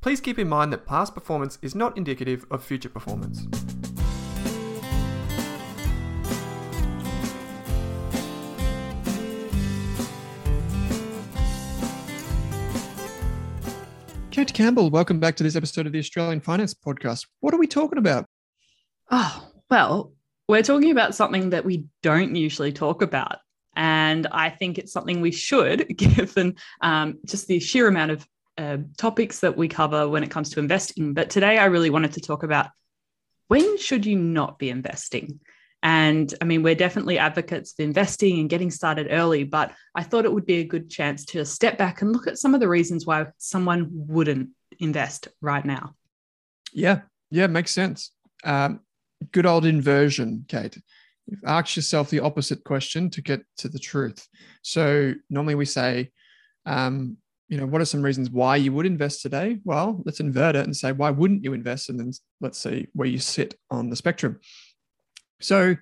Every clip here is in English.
please keep in mind that past performance is not indicative of future performance. Kate Campbell, welcome back to this episode of the Australian Finance Podcast. What are we talking about? Oh, well, we're talking about something that we don't usually talk about. And I think it's something we should, given um, just the sheer amount of uh, topics that we cover when it comes to investing. But today I really wanted to talk about when should you not be investing? And I mean, we're definitely advocates of investing and getting started early, but I thought it would be a good chance to step back and look at some of the reasons why someone wouldn't invest right now. Yeah, yeah, makes sense. Um, good old inversion, Kate. Asked yourself the opposite question to get to the truth. So normally we say, um, you know, what are some reasons why you would invest today? Well, let's invert it and say, why wouldn't you invest? And then let's see where you sit on the spectrum. So,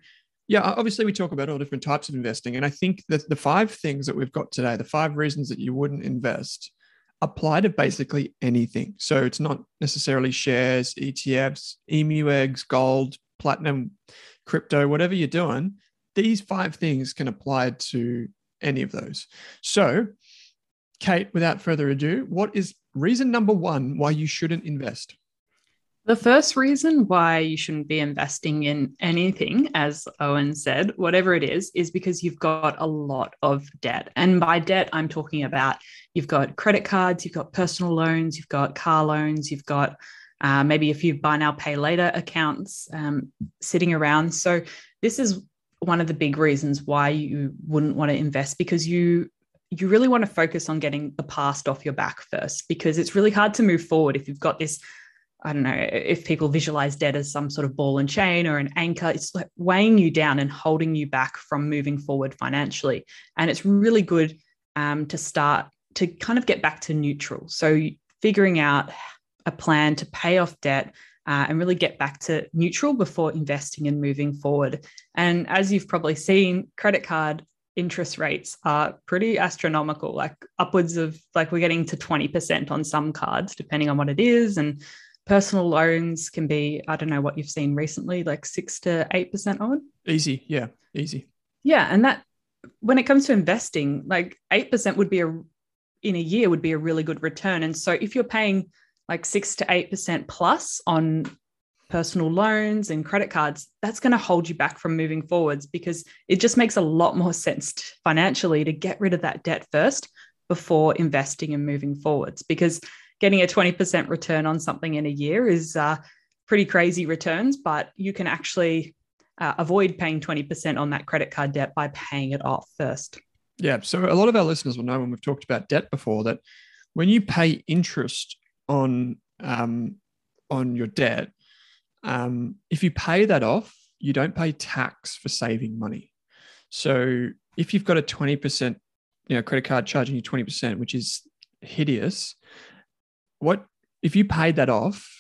yeah, obviously we talk about all different types of investing. And I think that the five things that we've got today, the five reasons that you wouldn't invest, apply to basically anything. So it's not necessarily shares, ETFs, emu eggs, gold, platinum, crypto, whatever you're doing. These five things can apply to any of those. So, Kate, without further ado, what is reason number one why you shouldn't invest? The first reason why you shouldn't be investing in anything, as Owen said, whatever it is, is because you've got a lot of debt. And by debt, I'm talking about you've got credit cards, you've got personal loans, you've got car loans, you've got uh, maybe a few buy now, pay later accounts um, sitting around. So, this is one of the big reasons why you wouldn't want to invest because you you really want to focus on getting the past off your back first because it's really hard to move forward if you've got this I don't know if people visualize debt as some sort of ball and chain or an anchor. It's like weighing you down and holding you back from moving forward financially. And it's really good um, to start to kind of get back to neutral. So figuring out a plan to pay off debt uh, and really get back to neutral before investing and moving forward. And as you've probably seen, credit card interest rates are pretty astronomical, like upwards of like we're getting to 20% on some cards, depending on what it is. And personal loans can be i don't know what you've seen recently like 6 to 8% on easy. Yeah easy. Yeah and that when it comes to investing like 8% would be a in a year would be a really good return. And so if you're paying like 6 to 8% plus on personal loans and credit cards that's going to hold you back from moving forwards because it just makes a lot more sense financially to get rid of that debt first before investing and moving forwards because getting a 20% return on something in a year is uh, pretty crazy returns, but you can actually uh, avoid paying 20% on that credit card debt by paying it off first. Yeah. So a lot of our listeners will know when we've talked about debt before that when you pay interest on um, on your debt, um, if you pay that off, you don't pay tax for saving money. So if you've got a 20%, you know, credit card charging you 20%, which is hideous, what if you paid that off?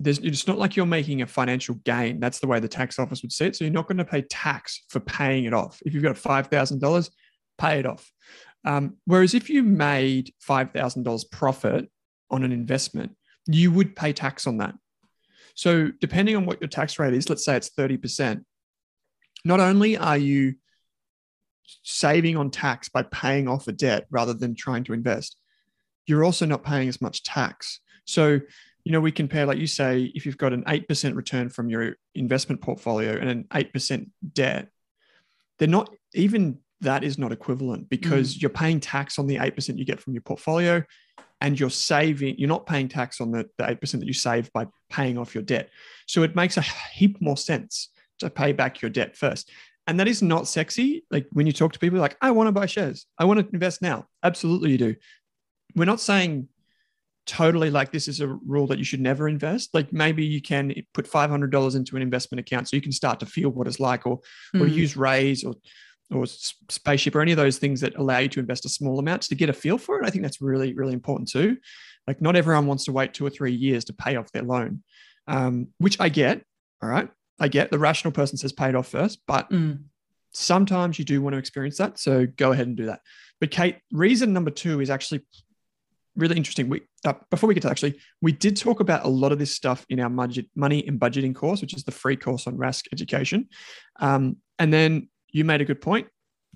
There's, it's not like you're making a financial gain. That's the way the tax office would see it. So you're not going to pay tax for paying it off. If you've got $5,000, pay it off. Um, whereas if you made $5,000 profit on an investment, you would pay tax on that. So, depending on what your tax rate is, let's say it's 30%, not only are you saving on tax by paying off a debt rather than trying to invest, you're also not paying as much tax. So, you know, we compare, like you say, if you've got an 8% return from your investment portfolio and an 8% debt, they're not even that is not equivalent because mm. you're paying tax on the 8% you get from your portfolio and you're saving, you're not paying tax on the, the 8% that you save by paying off your debt. So it makes a heap more sense to pay back your debt first. And that is not sexy. Like when you talk to people, like, I want to buy shares, I want to invest now. Absolutely, you do. We're not saying totally like this is a rule that you should never invest. Like maybe you can put $500 into an investment account so you can start to feel what it's like, or, mm. or hmm. use Raise or or spaceship or any of those things that allow you to invest a small amount to get a feel for it. I think that's really, really important too. Like not everyone wants to wait two or three years to pay off their loan, um, which I get. All right. I get the rational person says pay it off first, but mm. sometimes you do want to experience that. So go ahead and do that. But Kate, reason number two is actually really interesting. We uh, before we get to actually, we did talk about a lot of this stuff in our budget, money and budgeting course, which is the free course on Rask Education. Um, and then you made a good point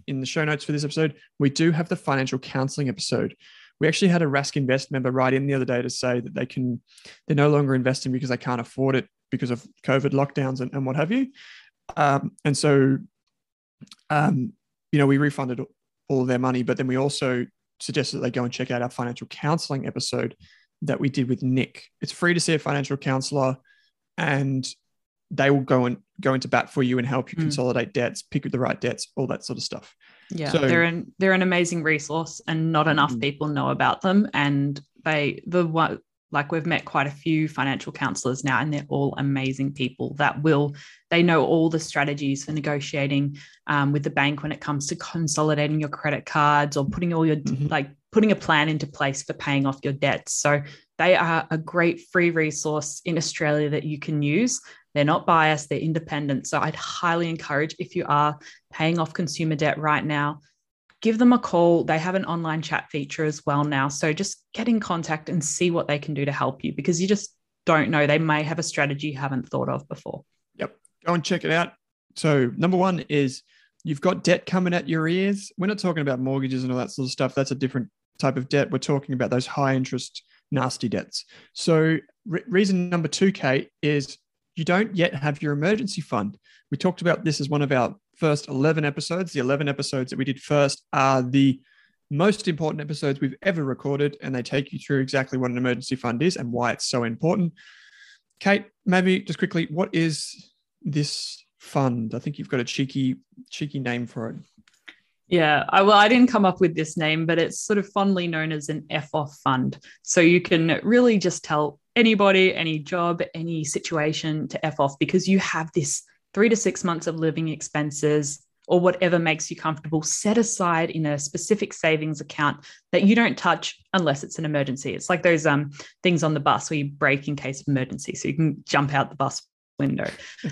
in the show notes for this episode. We do have the financial counseling episode. We actually had a Rask Invest member write in the other day to say that they can, they're no longer investing because they can't afford it because of COVID lockdowns and, and what have you. Um, and so, um, you know, we refunded all of their money, but then we also suggested that they go and check out our financial counseling episode that we did with Nick. It's free to see a financial counselor and they will go and go into bat for you and help you mm. consolidate debts, pick the right debts, all that sort of stuff. Yeah, so, they're an they're an amazing resource, and not enough mm. people know about them. And they the one like we've met quite a few financial counselors now, and they're all amazing people that will they know all the strategies for negotiating um, with the bank when it comes to consolidating your credit cards or putting all your mm-hmm. like putting a plan into place for paying off your debts. So they are a great free resource in Australia that you can use. They're not biased, they're independent. So I'd highly encourage if you are paying off consumer debt right now, give them a call. They have an online chat feature as well now. So just get in contact and see what they can do to help you because you just don't know. They may have a strategy you haven't thought of before. Yep. Go and check it out. So, number one is you've got debt coming at your ears. We're not talking about mortgages and all that sort of stuff. That's a different type of debt. We're talking about those high interest, nasty debts. So, re- reason number two, Kate, is you don't yet have your emergency fund. We talked about this as one of our first 11 episodes. The 11 episodes that we did first are the most important episodes we've ever recorded, and they take you through exactly what an emergency fund is and why it's so important. Kate, maybe just quickly, what is this fund? I think you've got a cheeky, cheeky name for it. Yeah, I, well, I didn't come up with this name, but it's sort of fondly known as an F off fund. So you can really just tell anybody, any job, any situation to F off because you have this three to six months of living expenses or whatever makes you comfortable set aside in a specific savings account that you don't touch unless it's an emergency. It's like those um, things on the bus where you break in case of emergency. So you can jump out the bus window.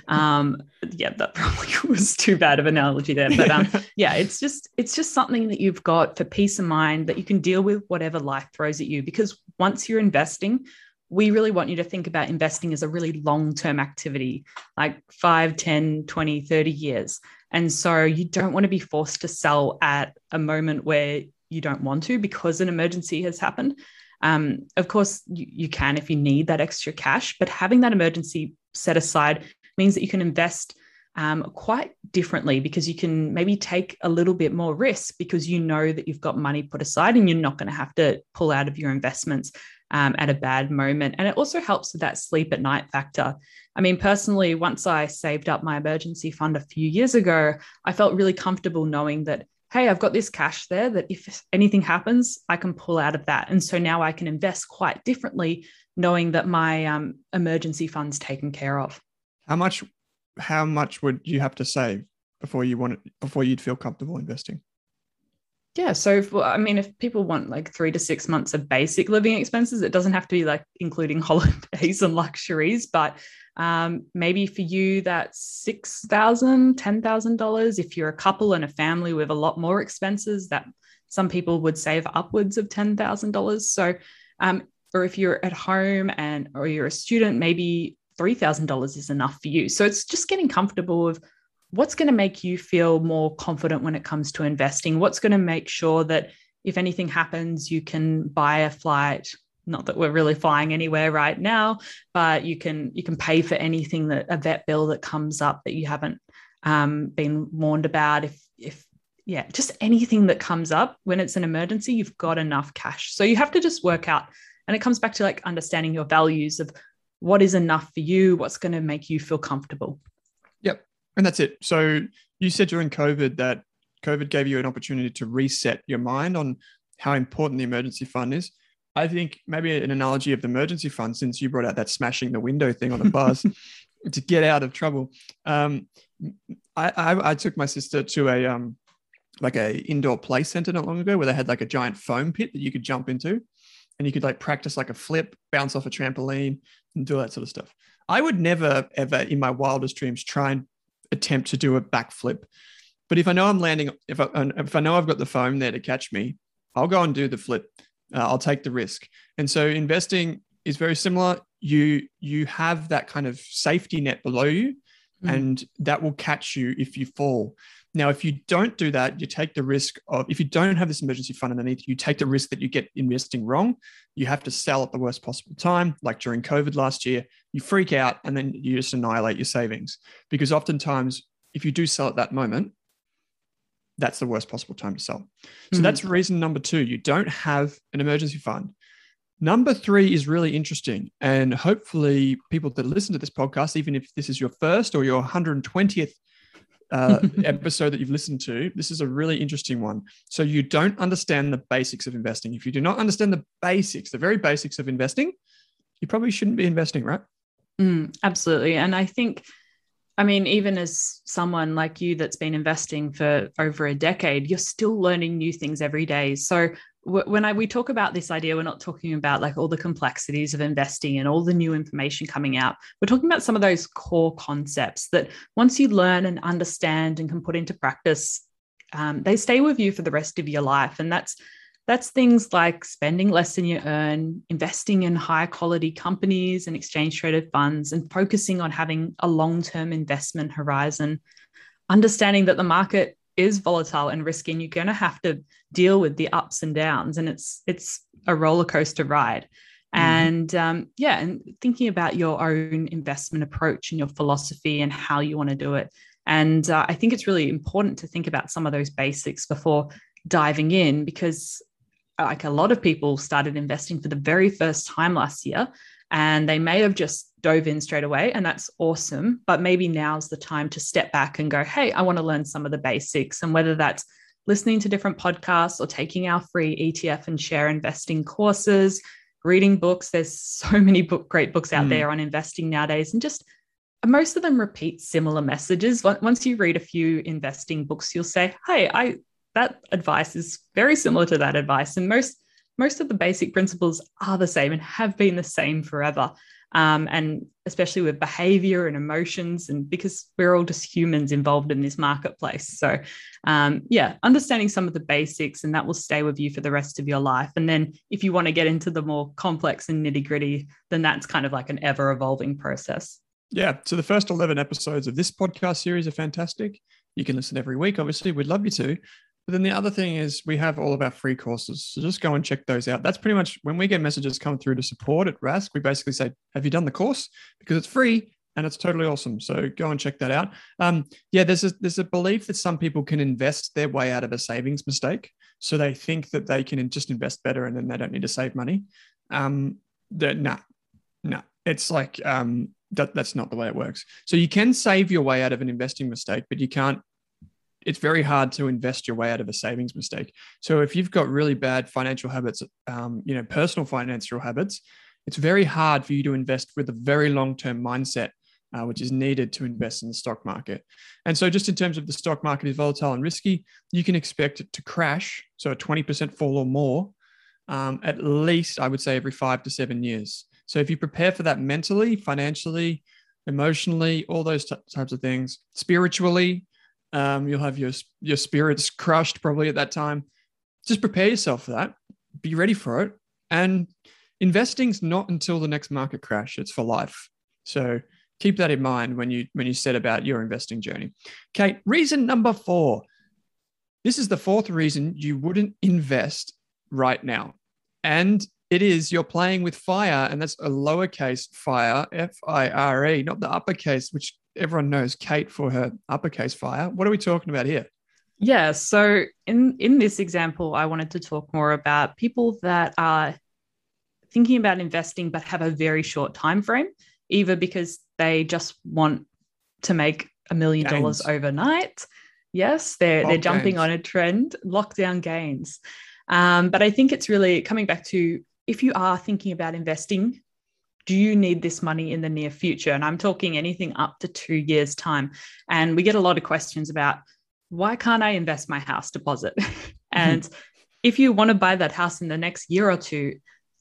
Um, yeah, that probably was too bad of an analogy there, but um, yeah, it's just it's just something that you've got for peace of mind that you can deal with whatever life throws at you. Because once you're investing, we really want you to think about investing as a really long term activity, like 5, 10, 20, 30 years. And so you don't want to be forced to sell at a moment where you don't want to because an emergency has happened. Um, of course, you, you can if you need that extra cash, but having that emergency set aside means that you can invest um, quite differently because you can maybe take a little bit more risk because you know that you've got money put aside and you're not going to have to pull out of your investments um, at a bad moment. And it also helps with that sleep at night factor. I mean, personally, once I saved up my emergency fund a few years ago, I felt really comfortable knowing that, hey, I've got this cash there that if anything happens, I can pull out of that. And so now I can invest quite differently, knowing that my um, emergency fund's taken care of. How much? How much would you have to save before you want it, before you'd feel comfortable investing? Yeah. So, if, I mean, if people want like three to six months of basic living expenses, it doesn't have to be like including holidays and luxuries, but um, maybe for you, that's $6,000, $10,000. If you're a couple and a family with a lot more expenses, that some people would save upwards of $10,000. So, um, or if you're at home and or you're a student, maybe $3,000 is enough for you. So it's just getting comfortable with what's going to make you feel more confident when it comes to investing? What's going to make sure that if anything happens, you can buy a flight? Not that we're really flying anywhere right now, but you can you can pay for anything that a vet bill that comes up that you haven't um, been warned about. If if yeah, just anything that comes up when it's an emergency, you've got enough cash. So you have to just work out, and it comes back to like understanding your values of what is enough for you, what's going to make you feel comfortable. And that's it. So you said during COVID that COVID gave you an opportunity to reset your mind on how important the emergency fund is. I think maybe an analogy of the emergency fund, since you brought out that smashing the window thing on the bus to get out of trouble. Um, I, I, I, took my sister to a um, like a indoor play center not long ago where they had like a giant foam pit that you could jump into, and you could like practice like a flip, bounce off a trampoline, and do all that sort of stuff. I would never ever in my wildest dreams try and attempt to do a backflip. But if I know I'm landing, if I, if I know I've got the foam there to catch me, I'll go and do the flip. Uh, I'll take the risk. And so investing is very similar. You you have that kind of safety net below you, mm. and that will catch you if you fall. Now, if you don't do that, you take the risk of if you don't have this emergency fund underneath, you take the risk that you get investing wrong. You have to sell at the worst possible time, like during COVID last year. You freak out and then you just annihilate your savings because oftentimes, if you do sell at that moment, that's the worst possible time to sell. So mm-hmm. that's reason number two. You don't have an emergency fund. Number three is really interesting. And hopefully, people that listen to this podcast, even if this is your first or your 120th uh, episode that you've listened to, this is a really interesting one. So you don't understand the basics of investing. If you do not understand the basics, the very basics of investing, you probably shouldn't be investing, right? Mm, absolutely. And I think, I mean, even as someone like you that's been investing for over a decade, you're still learning new things every day. So when I we talk about this idea, we're not talking about like all the complexities of investing and all the new information coming out. We're talking about some of those core concepts that once you learn and understand and can put into practice, um, they stay with you for the rest of your life. And that's that's things like spending less than you earn, investing in high quality companies and exchange traded funds, and focusing on having a long term investment horizon. Understanding that the market is volatile and risky and you're going to have to deal with the ups and downs and it's it's a roller coaster ride mm. and um, yeah and thinking about your own investment approach and your philosophy and how you want to do it and uh, i think it's really important to think about some of those basics before diving in because like a lot of people started investing for the very first time last year and they may have just dove in straight away and that's awesome. But maybe now's the time to step back and go hey i want to learn some of the basics. And whether that's listening to different podcasts or taking our free etf and share investing courses reading books. There's so many book, great books out mm. there on investing nowadays. And just most of them repeat similar messages. Once you read a few investing books you'll say hey i that advice is very similar to that advice. And most most of the basic principles are the same and have been the same forever. Um, and especially with behavior and emotions, and because we're all just humans involved in this marketplace. So, um, yeah, understanding some of the basics, and that will stay with you for the rest of your life. And then, if you want to get into the more complex and nitty gritty, then that's kind of like an ever evolving process. Yeah. So, the first 11 episodes of this podcast series are fantastic. You can listen every week, obviously. We'd love you to. But then the other thing is we have all of our free courses. So just go and check those out. That's pretty much when we get messages come through to support at Rask, we basically say, Have you done the course? Because it's free and it's totally awesome. So go and check that out. Um, yeah, there's a, there's a belief that some people can invest their way out of a savings mistake. So they think that they can just invest better and then they don't need to save money. Um, that nah, nah. It's like um, that. That's not the way it works. So you can save your way out of an investing mistake, but you can't. It's very hard to invest your way out of a savings mistake. So if you've got really bad financial habits, um, you know, personal financial habits, it's very hard for you to invest with a very long-term mindset uh, which is needed to invest in the stock market. And so, just in terms of the stock market is volatile and risky, you can expect it to crash, so a 20% fall or more, um, at least I would say every five to seven years. So, if you prepare for that mentally, financially, emotionally, all those t- types of things, spiritually, um, you'll have your your spirits crushed probably at that time. Just prepare yourself for that. Be ready for it. And investing's not until the next market crash; it's for life. So keep that in mind when you when you set about your investing journey. Okay, reason number 4. This is the fourth reason you wouldn't invest right now. And it is you're playing with fire, and that's a lowercase fire, F I R E, not the uppercase, which everyone knows Kate for her uppercase fire. What are we talking about here? Yeah, so in in this example, I wanted to talk more about people that are thinking about investing but have a very short time frame, either because they just want to make a million dollars overnight. Yes, they're they're jumping gains. on a trend, lockdown gains. Um, but I think it's really coming back to if you are thinking about investing, do you need this money in the near future? And I'm talking anything up to two years' time. And we get a lot of questions about why can't I invest my house deposit? and mm-hmm. if you want to buy that house in the next year or two,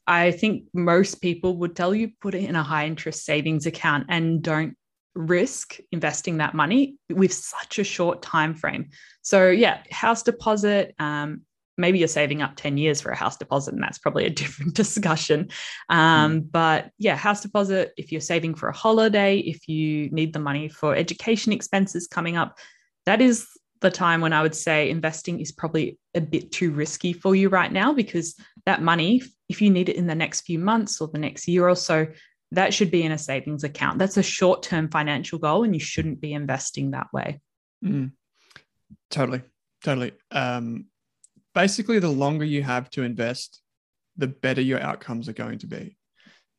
I think most people would tell you put it in a high interest savings account and don't risk investing that money with such a short time frame. So yeah, house deposit. Um, maybe you're saving up 10 years for a house deposit, and that's probably a different discussion. Um, mm. But yeah, house deposit, if you're saving for a holiday, if you need the money for education expenses coming up, that is the time when I would say investing is probably a bit too risky for you right now because that money, if you need it in the next few months or the next year or so, that should be in a savings account. That's a short term financial goal, and you shouldn't be investing that way. Mm. Totally. Totally. Um, basically, the longer you have to invest, the better your outcomes are going to be.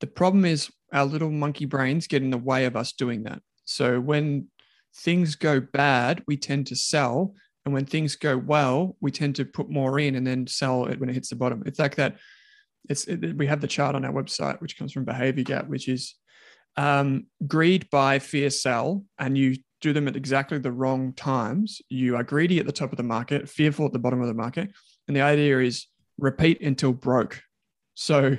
The problem is our little monkey brains get in the way of us doing that. So when things go bad, we tend to sell. And when things go well, we tend to put more in and then sell it when it hits the bottom. It's like that. It's it, we have the chart on our website, which comes from Behavior Gap, which is um, greed, buy, fear, sell, and you do them at exactly the wrong times. You are greedy at the top of the market, fearful at the bottom of the market, and the idea is repeat until broke. So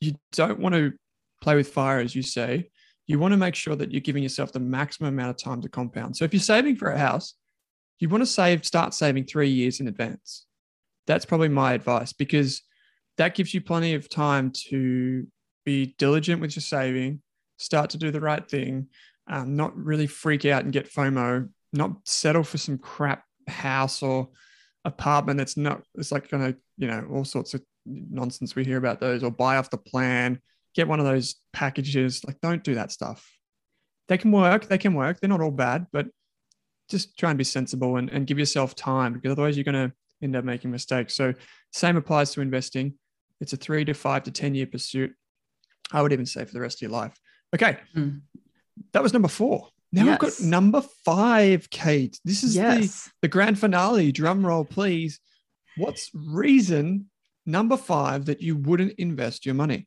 you don't want to play with fire, as you say you want to make sure that you're giving yourself the maximum amount of time to compound. So if you're saving for a house, you want to save, start saving three years in advance. That's probably my advice because that gives you plenty of time to be diligent with your saving, start to do the right thing, um, not really freak out and get FOMO, not settle for some crap house or apartment that's not, it's like going to, you know, all sorts of nonsense we hear about those or buy off the plan get one of those packages. Like, don't do that stuff. They can work. They can work. They're not all bad, but just try and be sensible and, and give yourself time because otherwise you're going to end up making mistakes. So, same applies to investing. It's a three to five to 10 year pursuit. I would even say for the rest of your life. Okay. Mm. That was number four. Now yes. we've got number five, Kate. This is yes. the, the grand finale. Drum roll, please. What's reason number five that you wouldn't invest your money?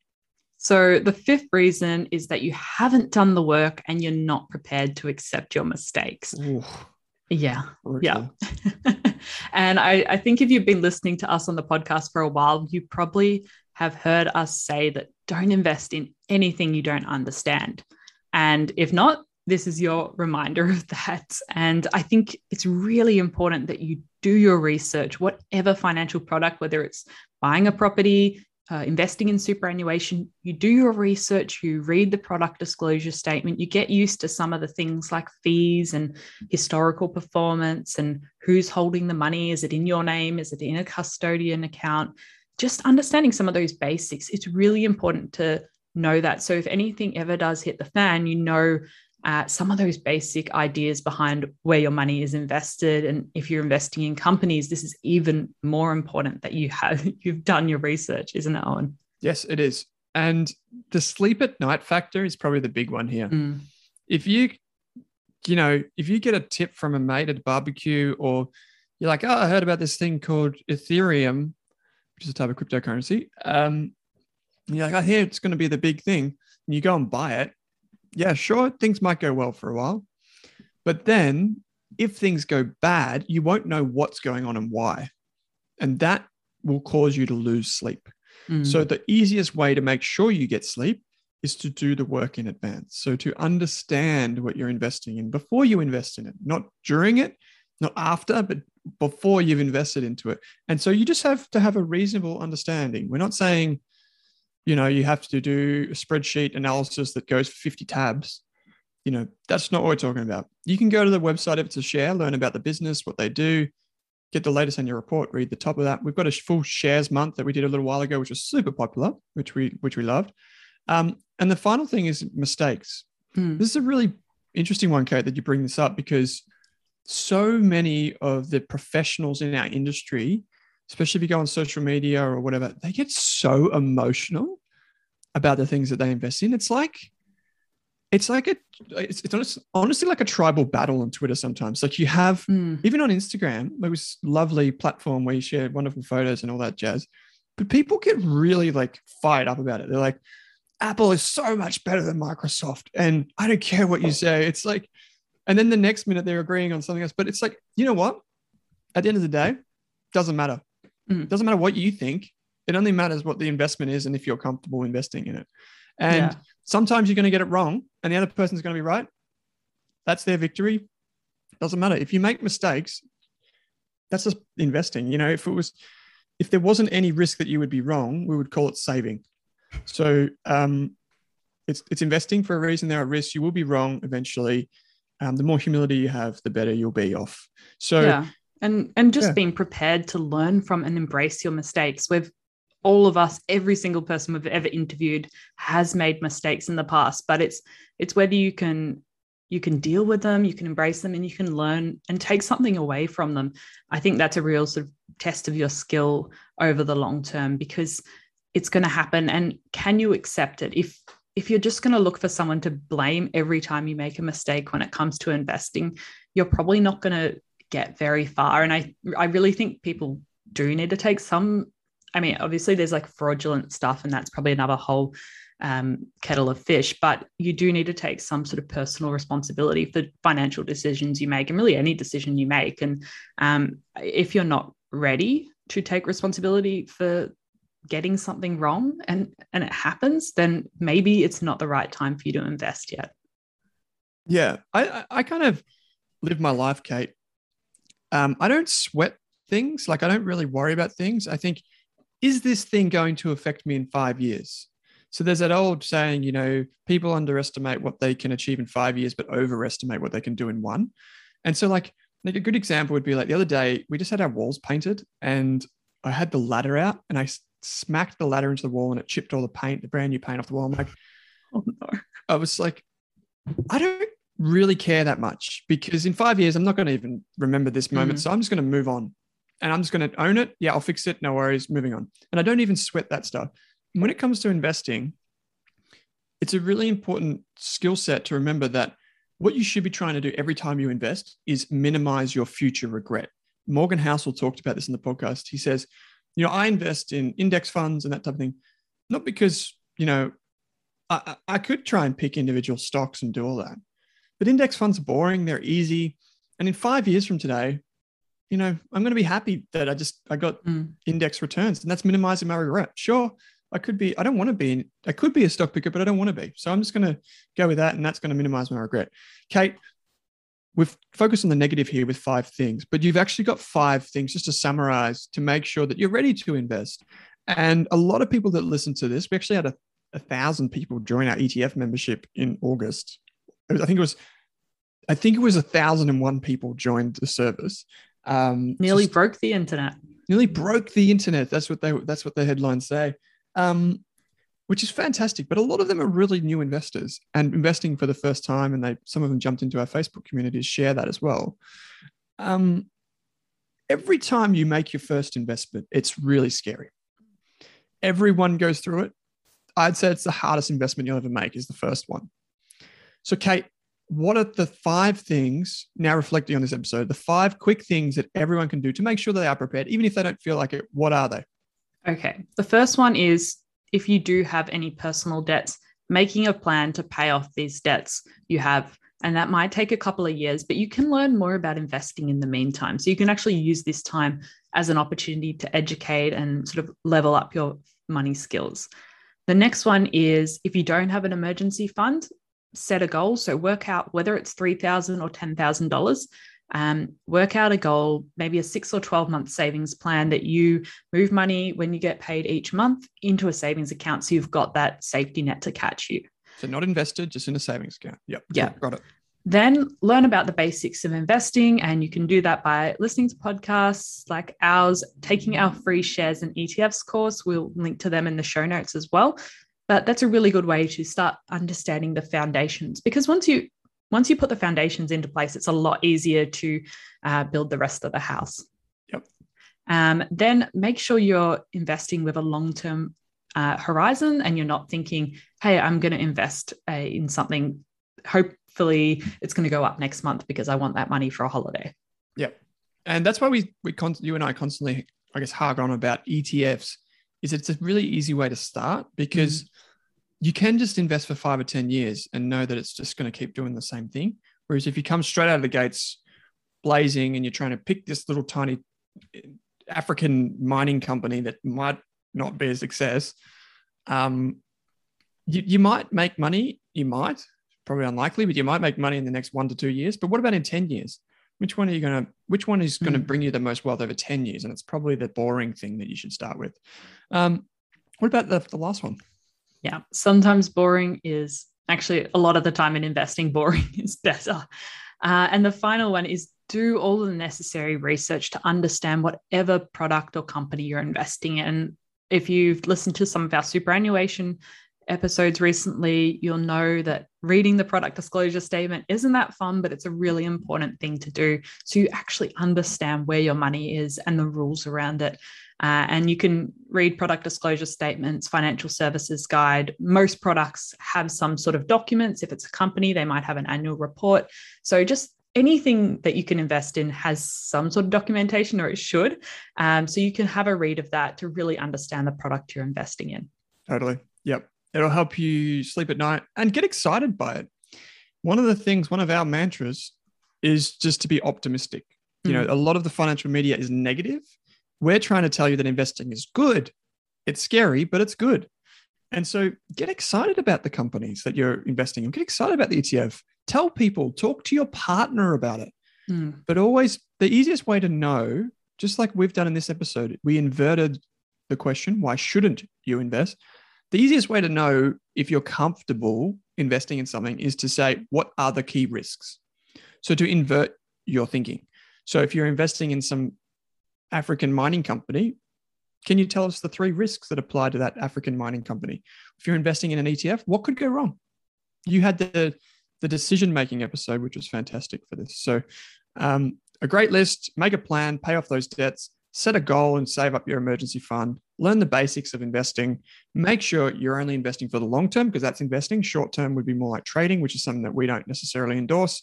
So, the fifth reason is that you haven't done the work and you're not prepared to accept your mistakes. Ooh, yeah. Yeah. and I, I think if you've been listening to us on the podcast for a while, you probably have heard us say that don't invest in anything you don't understand. And if not, this is your reminder of that. And I think it's really important that you do your research, whatever financial product, whether it's buying a property, uh, investing in superannuation, you do your research, you read the product disclosure statement, you get used to some of the things like fees and historical performance and who's holding the money. Is it in your name? Is it in a custodian account? Just understanding some of those basics. It's really important to know that. So if anything ever does hit the fan, you know uh, some of those basic ideas behind where your money is invested and if you're investing in companies this is even more important that you have you've done your research isn't it owen Yes, it is. And the sleep at night factor is probably the big one here. Mm. If you, you know, if you get a tip from a mate at a barbecue or you're like, oh, I heard about this thing called Ethereum, which is a type of cryptocurrency. Um, and you're like, I hear it's going to be the big thing. And you go and buy it. Yeah, sure, things might go well for a while. But then if things go bad, you won't know what's going on and why. And that will cause you to lose sleep. Mm. So, the easiest way to make sure you get sleep is to do the work in advance. So, to understand what you're investing in before you invest in it, not during it, not after, but before you've invested into it. And so, you just have to have a reasonable understanding. We're not saying, you know, you have to do a spreadsheet analysis that goes for 50 tabs. You know, that's not what we're talking about. You can go to the website if it's a share, learn about the business, what they do, get the latest annual report, read the top of that. We've got a full shares month that we did a little while ago, which was super popular, which we which we loved. Um, and the final thing is mistakes. Mm. This is a really interesting one, Kate, that you bring this up because so many of the professionals in our industry, especially if you go on social media or whatever, they get so emotional about the things that they invest in. It's like it's like a it's, it's honest, honestly like a tribal battle on Twitter sometimes. Like you have Mm. even on Instagram, it was lovely platform where you share wonderful photos and all that jazz. But people get really like fired up about it. They're like, Apple is so much better than Microsoft. And I don't care what you say. It's like, and then the next minute they're agreeing on something else. But it's like, you know what? At the end of the day, doesn't matter. Mm. Doesn't matter what you think. It only matters what the investment is and if you're comfortable investing in it. And Yeah. sometimes you're going to get it wrong and the other person's going to be right. That's their victory. Doesn't matter. If you make mistakes, that's just investing. You know, if it was, if there wasn't any risk that you would be wrong, we would call it saving. So um, it's it's investing for a reason. There are risks. You will be wrong eventually. Um, the more humility you have, the better you'll be off. So yeah and and just Yeah. being prepared to learn from and embrace your mistakes. We've all of us every single person we've ever interviewed has made mistakes in the past but it's it's whether you can you can deal with them you can embrace them and you can learn and take something away from them. I think that's a real sort of test of your skill over the long term because it's going to happen. And can you accept it? If if you're just going to look for someone to blame every time you make a mistake when it comes to investing you're probably not going to get very far. And I I really think people do need to take some. I mean, obviously there's like fraudulent stuff, and that's probably another whole um, kettle of fish. But you do need to take some sort of personal responsibility for financial decisions you make, and really any decision you make. And um, if you're not ready to take responsibility for getting something wrong and and it happens then maybe it's not the right time for you to invest yet Yeah, I I- I kind of live my life, Kate. Um, I don't sweat things. Like I don't really worry about things. I think, is this thing going to affect me in five years? So there's that old saying, you know, people underestimate what they can achieve in five years, but overestimate what they can do in one. And so, like, like a good example would be like the other day, we just had our walls painted, and I had the ladder out, and I smacked the ladder into the wall, and it chipped all the paint, the brand new paint off the wall. I'm like, oh no I was like, I don't really care that much because in five years, I'm not going to even remember this moment. Mhm. So I'm just going to move on and I'm just going to own it. Yeah, I'll fix it. No worries. Moving on. And I don't even sweat that stuff. When it comes to investing, it's a really important skill set to remember that what you should be trying to do every time you invest is minimize your future regret. Morgan Housel talked about this in the podcast. He says, you know, I invest in index funds and that type of thing, not because, you know, I I could try and pick individual stocks and do all that. But index funds are boring, they're easy. And in five years from today, you know, I'm going to be happy that I just I got Mm. index returns, and that's minimizing my regret. Sure, I could be, I don't want to be, in, I could be a stock picker, but I don't want to be. So I'm just going to go with that, and that's going to minimize my regret. Kate, we've focused on the negative here with five things, but you've actually got five things just to summarize to make sure that you're ready to invest. And a lot of people that listen to this, we actually had a, a thousand people join our ETF membership in August. I think it was, I think it was a thousand and one people joined the service. Um, nearly just- broke the internet nearly broke the internet. That's what they that's what the headlines say. Um, which is fantastic. But a lot of them are really new investors and investing for the first time, and they some of them jumped into our Facebook community to share that as well. Um, every time you make your first investment, it's really scary. Everyone goes through it. I'd say it's the hardest investment you'll ever make is the first one. So, Kate, what are the five things now reflecting on this episode? The five quick things that everyone can do to make sure they are prepared, even if they don't feel like it. What are they? Okay. The first one is if you do have any personal debts, making a plan to pay off these debts you have. And that might take a couple of years, but you can learn more about investing in the meantime. So you can actually use this time as an opportunity to educate and sort of level up your money skills. The next one is if you don't have an emergency fund, set a goal. So work out whether it's 3,000 or $10,000. Um, work out a goal, maybe a six or 12 month savings plan that you move money when you get paid each month into a savings account. So you've got that safety net to catch you. So not invested, just in a savings account. Yep. Yeah. Got it. Then learn about the basics of investing. And you can do that by listening to podcasts like ours, taking our free shares and ETFs course. We'll link to them in the show notes as well. But that's a really good way to start understanding the foundations because once you once you put the foundations into place, it's a lot easier to uh, build the rest of the house. Yep. Um, then make sure you're investing with a long term uh, horizon and you're not thinking, hey, I'm going to invest uh, in something. Hopefully, it's going to go up next month because I want that money for a holiday. Yep. And that's why we, we con- you and I constantly, I guess, harp on about ETFs. Is it's a really easy way to start because mm you can just invest for five or 10 years and know that it's just going to keep doing the same thing. Whereas if you come straight out of the gates blazing and you're trying to pick this little tiny eh, African mining company that might not be a success, um, you, you might make money. You might, probably unlikely, but you might make money in the next one to two years. But what about in 10 years? Which one are you going to, which one is going to hmm. bring you the most wealth over 10 years? And it's probably the boring thing that you should start with. Um, what about the, the last one? yeah, sometimes boring is actually a lot of the time in investing, boring is better. Uh, and the final one is do all the necessary research to understand whatever product or company you're investing in. If you've listened to some of our superannuation episodes recently, you'll know that reading the product disclosure statement isn't that fun, but it's a really important thing to do. So you actually understand where your money is and the rules around it. Uh, and you can read product disclosure statements, financial services guide. Most products have some sort of documents. If it's a company, they might have an annual report. So just anything that you can invest in has some sort of documentation, or it should. Um, so you can have a read of that to really understand the product you're investing in. Totally. Yep. It'll help you sleep at night and get excited by it. One of the things, one of our mantras is just to be optimistic. You know, mm. a lot of the financial media is negative we're trying to tell you that investing is good. It's scary, but it's good. And so get excited about the companies that you're investing in. Get excited about the ETF. Tell people, talk to your partner about it. Mm. But always, the easiest way to know, just like we've done in this episode, we inverted the question why shouldn't you invest? The easiest way to know if you're comfortable investing in something is to say, what are the key risks? So to invert your thinking. So if you're investing in some African mining company, can you tell us the three risks that apply to that African mining company? If you're investing in an ETF, what could go wrong? You had the the decision making episode, which was fantastic for this. So, um, a great list. Make a plan, pay off those debts, set a goal, and save up your emergency fund. Learn the basics of investing. Make sure you're only investing for the long term because that's investing. Short term would be more like trading, which is something that we don't necessarily endorse.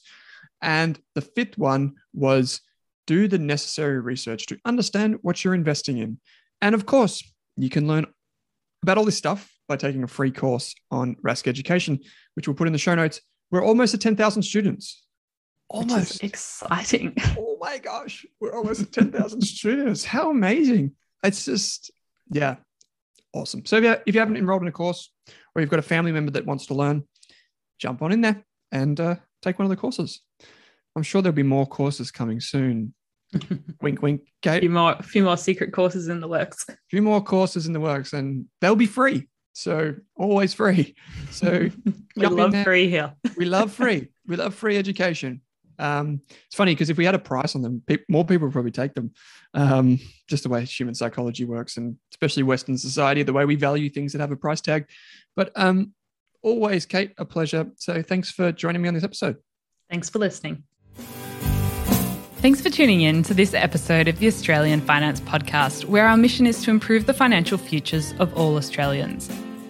And the fifth one was do the necessary research to understand what you're investing in. And of course, you can learn about all this stuff by taking a free course on Rask Education, which we'll put in the show notes. We're almost at 10,000 students. Almost. exciting. Oh my gosh. We're almost at 10,000 students. How amazing. It's just, yeah, awesome. So if you, if you haven't enrolled in a course or you've got a family member that wants to learn, jump on in there and uh, take one of the courses. I'm sure there'll be more courses coming soon. wink, wink. Kate. A few more, a few more secret courses in the works. A few more courses in the works, and they'll be free. So always free. So we love free here. we love free. We love free education. Um, it's funny because if we had a price on them, pe- more people would probably take them. Um, just the way human psychology works, and especially Western society, the way we value things that have a price tag. But um, always, Kate, a pleasure. So thanks for joining me on this episode. Thanks for listening. Thanks for tuning in to this episode of the Australian Finance Podcast, where our mission is to improve the financial futures of all Australians.